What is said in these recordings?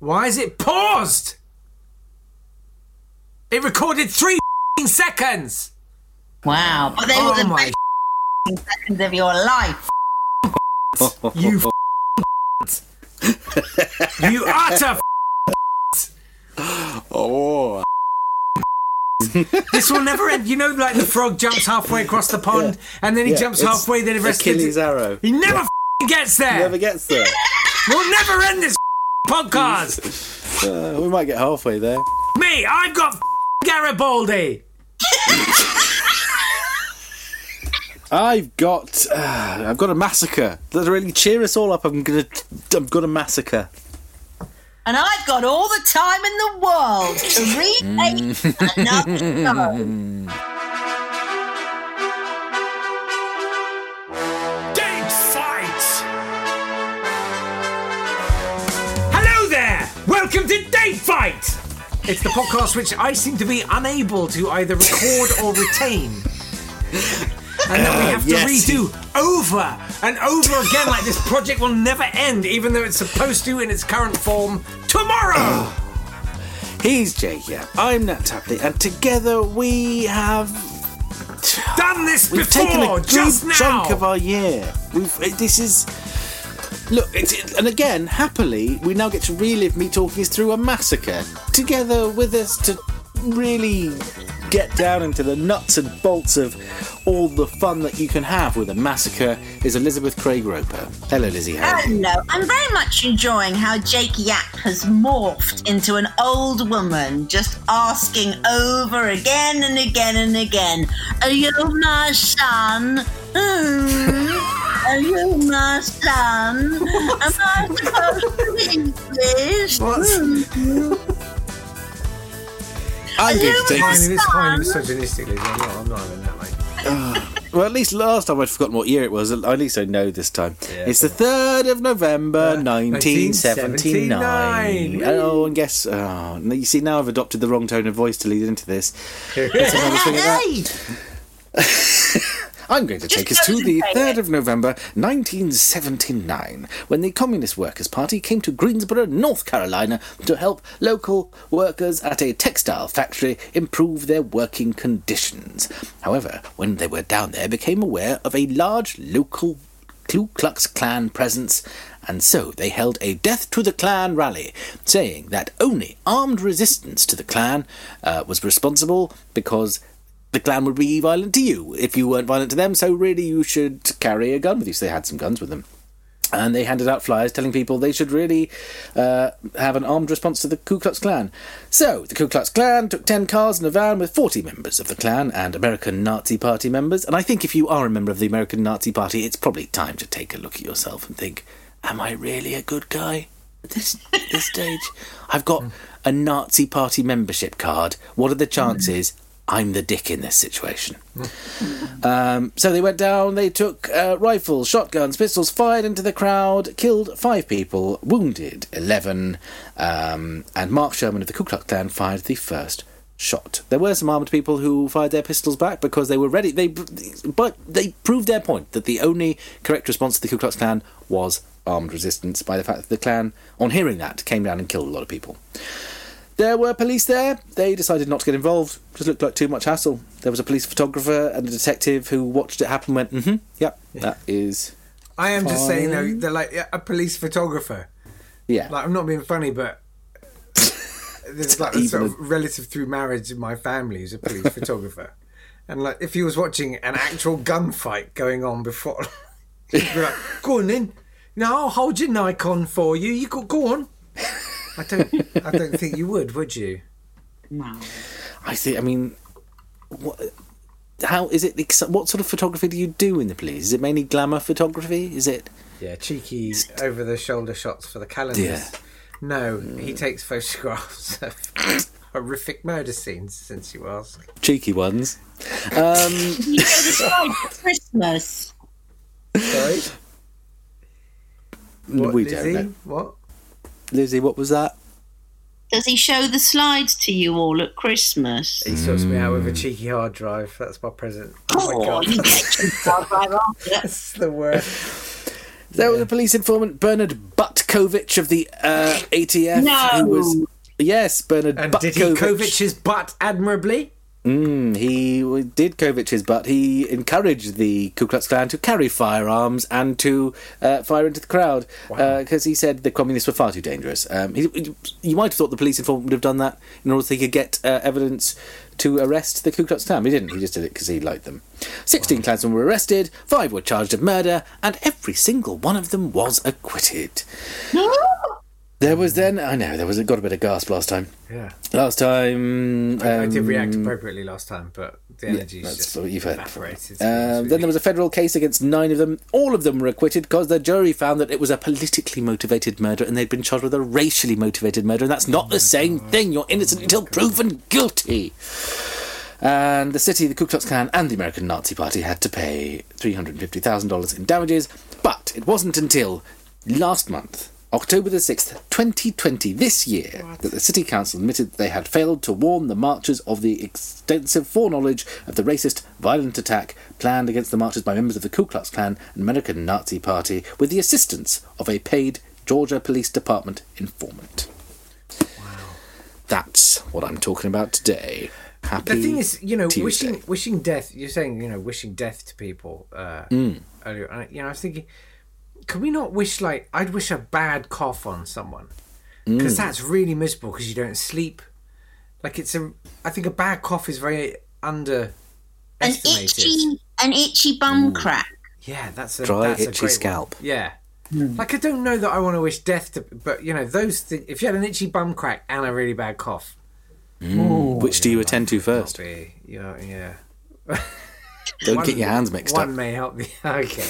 Why is it paused? It recorded three seconds. Wow. But they Oh were the oh my best seconds of your life. you you utter Oh, This will never end. You know, like the frog jumps halfway across the pond, and then he Yeah, jumps halfway. Then the rest Achilles gets, arrow. he never f***ing gets there. He never gets there. We'll never end this podcast. Uh, we might get halfway there. Me, I've got Garibaldi. I've got, uh, I've got a massacre. That'll really cheer us all up. I'm gonna, I've got a massacre. And I've got all the time in the world to remake another show. It's the podcast which I seem to be unable to either record or retain. And that we have to yes. redo over and over again, like this project will never end, even though it's supposed to in its current form tomorrow. He's Jake, yeah. I'm Natt Tapley, and together we have Done this we've before, taken a good just now. chunk of our year. We've this is look, and again, happily, we now get to relive me talking through a massacre together with us to really get down into the nuts and bolts of all the fun that you can have with a massacre. Is Elizabeth Craig Roper? Hello, Lizzie. How? Hello. I'm very much enjoying how Jake Yapp has morphed into an old woman, just asking over again and again and again, Are you my son? Hmm? Are you my son? Am I supposed to eat this? What's-. I'm going to take Fine, this. it is fine misogynistically. I'm not, I'm not having that, mate. Ah. Well, at least last time I'd forgotten what year it was. At least I know this time. Yeah, it's the 3rd of November, uh, 1979. 1979. Oh, and guess. Oh, you see, now I've adopted the wrong tone of voice to lead into this. Let's another swing at that. Hey! I'm going to Just take us to the concentrate. 3rd of November 1979, when the Communist Workers' Party came to Greensboro, North Carolina, to help local workers at a textile factory improve their working conditions. However, when they were down there, they became aware of a large local Ku Klux Klan presence, and so they held a Death to the Klan rally, saying that only armed resistance to the Klan uh, was responsible because the Klan would be violent to you if you weren't violent to them, so really you should carry a gun with you. So they had some guns with them. And they handed out flyers telling people they should really uh, have an armed response to the Ku Klux Klan. So, the Ku Klux Klan took 10 cars and a van with 40 members of the Klan and American Nazi Party members. And I think if you are a member of the American Nazi Party, it's probably time to take a look at yourself and think, am I really a good guy at this, this stage? I've got a Nazi Party membership card. What are the chances I'm the dick in this situation? Um, so they went down, they took uh, rifles, shotguns, pistols, fired into the crowd, killed five people, wounded 11, um, and Mark Sherman of the Ku Klux Klan fired the first shot. There were some armed people who fired their pistols back because they were ready. They, but they proved their point that the only correct response to the Ku Klux Klan was armed resistance by the fact that the Klan, on hearing that, came down and killed a lot of people. There were police there. They decided not to get involved. Just looked like too much hassle. There was a police photographer and a detective who watched it happen. Went, mm-hmm, yep, that is, I am just saying though, they're like a police photographer. yeah. Like I'm not being funny, but there's like a sort of relative through marriage in my family who's a police photographer, and like if he was watching an actual gunfight going on before, he'd be like, "Go on then, now I'll hold your Nikon for you. You go, go on." I don't, I don't think you would, would you? No. I think. I mean, what, how is it? What sort of photography do you do in the police? Is it mainly glamour photography? Is it? Yeah, cheeky over the shoulder shots for the calendars. Yeah. No, he takes photographs of horrific murder scenes. Since you ask, cheeky ones. Um, You know the song for Christmas. sorry. What, we Lizzie? don't know. What? Lizzie, what was that? Does he show the slides to you all at Christmas? He sorts me out with a cheeky hard drive. That's my present. Oh my god, you get your drive after. that's the worst. There was a police informant, Bernard Butt Butkovich of the uh, ATF. No. Who was, yes, Bernard And Butkovich. did he Kovich his butt admirably? Mm, he did Kovich his butt. He encouraged the Ku Klux Klan to carry firearms and to uh, fire into the crowd because he said the communists were far too dangerous. Um, he, you might have thought the police informant would have done that in order so he could get uh, evidence to arrest the Ku Klux Klan. He didn't. He just did it because he liked them. Sixteen Klansmen were arrested. Five were charged of murder, and every single one of them was acquitted. There was then, I know, there was it got a bit of gasp last time. Yeah. Last time, I did um, react appropriately last time, but the energy that's just what you've evaporated. to be honest Uh, then there was a federal case against nine of them. All of them were acquitted because the jury found that it was a politically motivated murder and they'd been charged with a racially motivated murder, and that's not the same thing. You're innocent until proven guilty. And the city, the Ku Klux Klan, and the American Nazi Party had to pay $350,000 in damages, but it wasn't until last month, October the 6th, 2020, this year, that the City Council admitted they had failed to warn the marchers of the extensive foreknowledge of the racist, violent attack planned against the marchers by members of the Ku Klux Klan and American Nazi Party with the assistance of a paid Georgia Police Department informant. Wow. That's what I'm talking about today. Happy the thing is, you know, Tuesday. wishing wishing death. You're saying, you know, wishing death to people uh, Hmm. earlier. And, you know, I was thinking, can we not wish like I'd wish a bad cough on someone because mm. that's really miserable because you don't sleep. Like it's a, I think a bad cough is very under. An itchy, an itchy bum crack. Yeah, that's a Dry, that's a itchy great scalp. One. Yeah. Hmm. Like I don't know that I want to wish death to, but you know those. Th- if you had an itchy bum crack and a really bad cough, mm. Which do you attend to first? be yeah, yeah. Don't One- get your hands mixed One up. One may help me. Okay.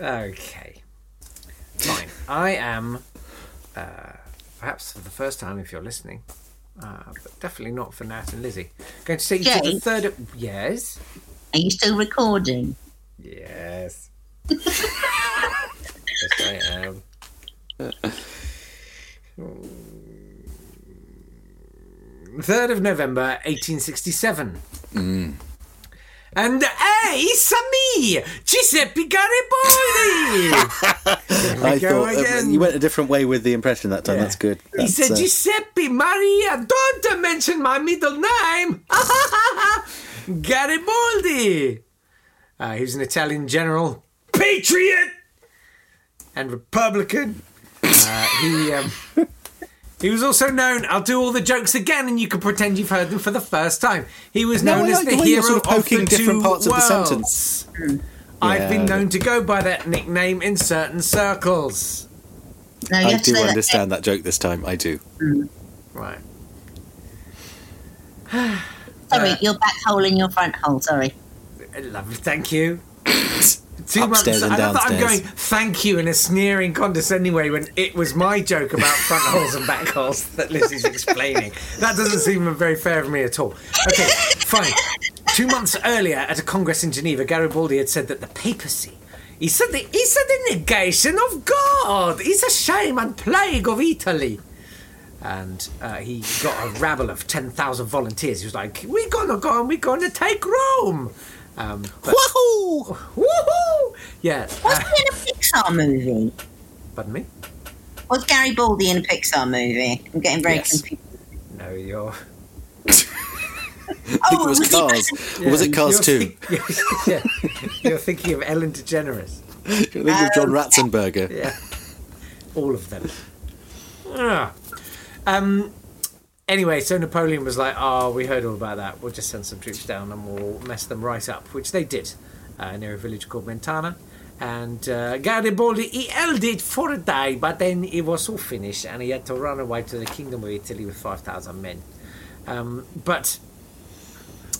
okay. Fine. I am, uh, perhaps for the first time if you're listening, uh, but definitely not for Natt and Lizzie. Going to take you to the James? third. Yes. Are you still recording? Yes. yes, I am. Third of November, eighteen sixty-seven. And it's me, Giuseppe Garibaldi. I thought uh, again. you went a different way with the impression that time. Yeah. That's good. He said, uh, Giuseppe Maria, don't mention my middle name. Garibaldi. Uh, he was an Italian general, patriot, and Republican. Uh, he um, he was also known. I'll do all the jokes again, and you can pretend you've heard them for the first time. He was No, known I as like the the hero sort of poking of the different two parts of the worlds. sentence. I've been known to go by that nickname in certain circles. No, I do say that- understand that joke this time. I do. Right. Sorry, Uh, your back hole in your front hole. Sorry. Lovely, thank you. Two Upstairs and that I'm going thank you in a sneering, condescending way when it was my joke about front holes and back holes that Lizzie's explaining. That doesn't seem very fair of me at all. Okay, fine. Two months earlier at a congress in Geneva, Garibaldi had said that the papacy is a, is a negation of God. It's a shame and plague of Italy. And uh, he got a rabble of 10,000 volunteers. He was like, We're going to go and we're going to take Rome. Um, but, Wahoo! woohoo! Yeah. Was Uh, he in a Pixar movie? pardon me? Was Gary Baldy in a Pixar movie? I'm getting very Yes. confused. No, you're. I think it was was he- Cars. Or was it Cars you're 2? think- yeah, you're thinking of Ellen DeGeneres. I think of John Ratzenberger. Yeah. All of them. Ah. Um. Anyway, so Napoleon was like, "Oh, we heard all about that. We'll just send some troops down and we'll mess them right up," which they did near a village called Mentana. And uh, Garibaldi, he held it for a day, but then it was all finished and he had to run away to the Kingdom of Italy with 5,000 men. Um, but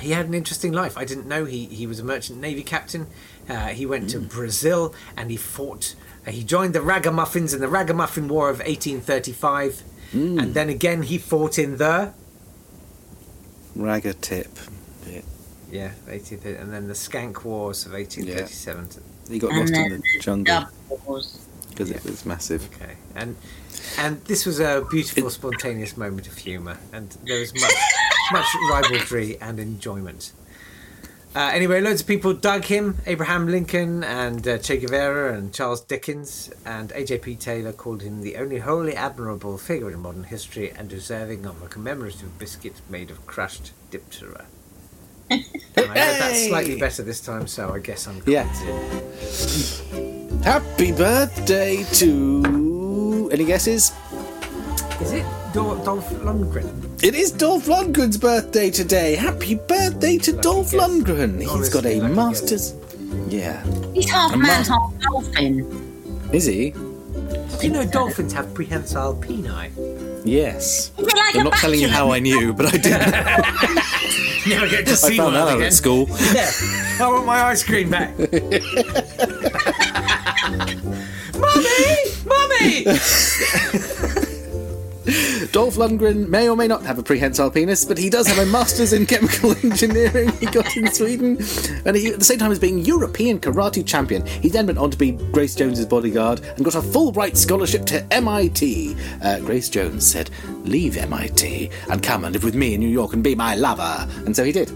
he had an interesting life. I didn't know he, he was a merchant navy captain. Uh, he went to Brazil and he fought. Uh, he joined the Ragamuffins in the Ragamuffin War of 1835, and then again he fought in the Ragatip. tip. Yeah. yeah 1830, and then the Skank Wars of 1837. He got And lost in then the jungle Double Wars. because it was massive. Okay, and and this was a beautiful, spontaneous moment of humour, and there was much much ribaldry and enjoyment. Uh, anyway, loads of people dug him Abraham Lincoln and uh, Che Guevara and Charles Dickens, and A.J.P. Taylor called him the only wholly admirable figure in modern history and deserving of a commemorative biscuit made of crushed diptera. And I heard that's Hey! slightly better this time, so I guess I'm Yeah. confident. Happy birthday to. Any guesses? Is it Dol- Dolph Lundgren? It is Dolph Lundgren's birthday today. Happy birthday to Lucky Dolph guess. Lundgren. He's got a lucky master's. Yeah. He's half A man, ma- half dolphin. Is he? You know dolphins have prehensile peni? Yes. Like I'm not telling you how I knew, but I did. Never get to I see found one that out again. at school. Yeah, I want my ice cream back. Mummy! Mummy! Dolph Lundgren may or may not have a prehensile penis, but he does have a master's in chemical engineering he got in Sweden. And he, at the same time as being European karate champion, he then went on to be Grace Jones's bodyguard and got a Fulbright scholarship to MIT. Uh, Grace Jones said, Leave MIT and come and live with me in New York and be my lover. And so he did.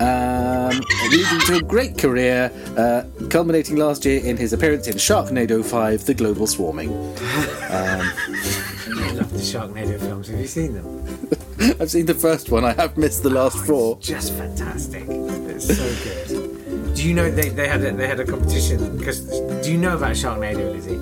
Um, leading to a great career, uh, culminating last year in his appearance in Sharknado 5 The Global Swarming. I love the Sharknado films. Have you seen them? I've seen the first one, I have missed the last four. Just fantastic. It's so good. Do you know they, they had a, they had a competition? Because do you know about Sharknado, Lizzie?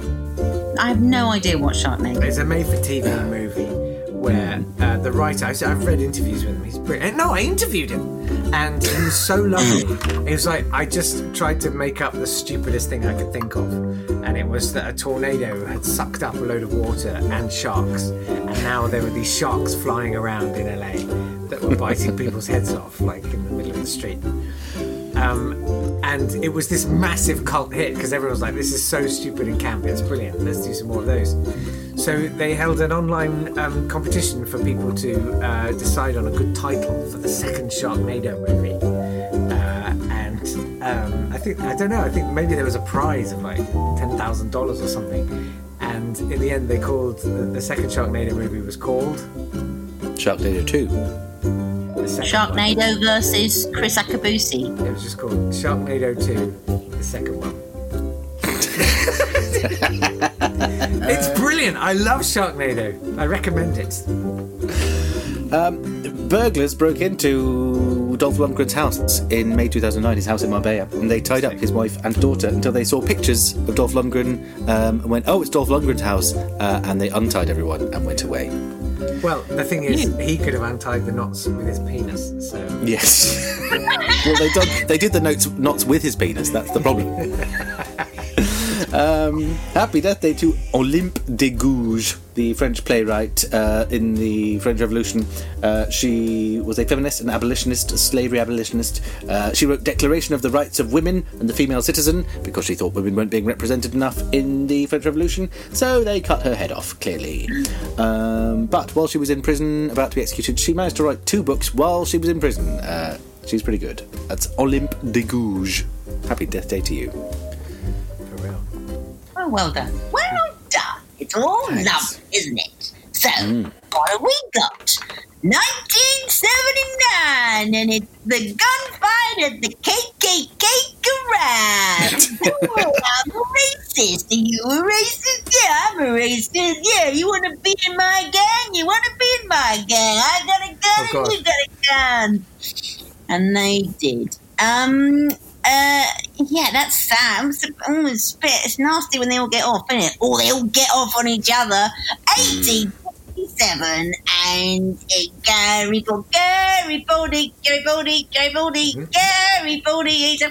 I have no idea what Sharknado is. It's a made-for-TV movie where uh, the writer. I, I've read interviews with him. He's brilliant. No, I interviewed him, and he was so lovely. It was like I just tried to make up the stupidest thing I could think of, and it was that a tornado had sucked up a load of water and sharks, and now there were these sharks flying around in LA that were biting people's heads off, like in the middle of the street. Um, and it was this massive cult hit because everyone was like, "This is so stupid and camp. It's brilliant. Let's do some more of those." So they held an online um, competition for people to uh, decide on a good title for the second Sharknado movie. Uh, and um, I think I don't know. I think maybe there was a prize of like ten thousand dollars or something. And in the end, they called the, the second Sharknado movie was called Sharknado 2. the second one. Sharknado versus Kriss Akabusi. It was just called Sharknado 2, the second one. it's brilliant. I love Sharknado. I recommend it. Burglars broke into Dolph Lundgren's house in May 2009, his house in Marbella, and they tied up his wife and daughter until they saw pictures of Dolph Lundgren um, and went, oh, it's Dolph Lundgren's house, uh, and they untied everyone and went away. Well, the thing is, he could have untied the knots with his penis. So Yes. well, they done. They did the notes, knots with his penis. That's the problem. um, happy birthday to Olympe de Gouges, the French playwright uh, in the French Revolution. Uh, she was a feminist, an abolitionist, a slavery abolitionist. Uh, she wrote Declaration of the Rights of Women and the Female Citizen because she thought women weren't being represented enough in the French Revolution. So they cut her head off. Clearly, um, but while she was in prison, about to be executed, she managed to write two books while she was in prison. Uh, she's pretty good. That's Olympe de Gouges. Happy Death Day to you. Oh, well done. Well done. It's all Thanks. love, isn't it? So, what have we got? 1979, and it's the gunfight at the KKK garage. oh, I'm a racist. Are you a racist? Yeah, I'm a racist. Yeah, you want to be in my gang? You want to be in my gang? I got a gun Oh, and you got a gun. And they did. Um, uh, yeah, that's sad. It's, oh, it's, a bit- it's nasty when they all get off, isn't it? Or they all get off on each other. 1857, and Gary Bo- Gary Boldy, Gary Boldy, Gary Boldy, Gary Boldy, he's a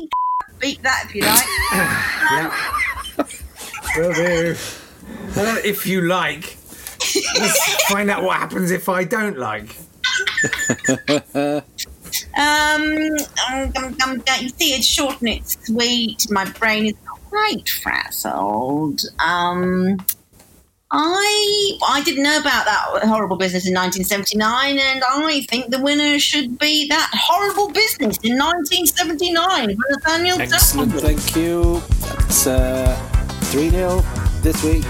beat that if you like. Yeah. Will do. Well, if you like. Let's find out what happens if I don't like. Um, um, um, um, you see, it's short and it's sweet. My brain is quite frazzled. Um, I I didn't know about that horrible business in 1979, and I think the winner should be that horrible business in 1979 Nathaniel Excellent, Duffy. thank you. That's uh, 3 0 this week.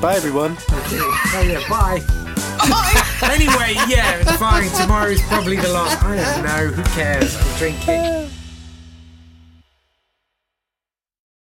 Bye, everyone. Oh, yeah, bye. Anyway, yeah, it's fine. Tomorrow's probably the last. I don't know. Who cares? I'm drinking.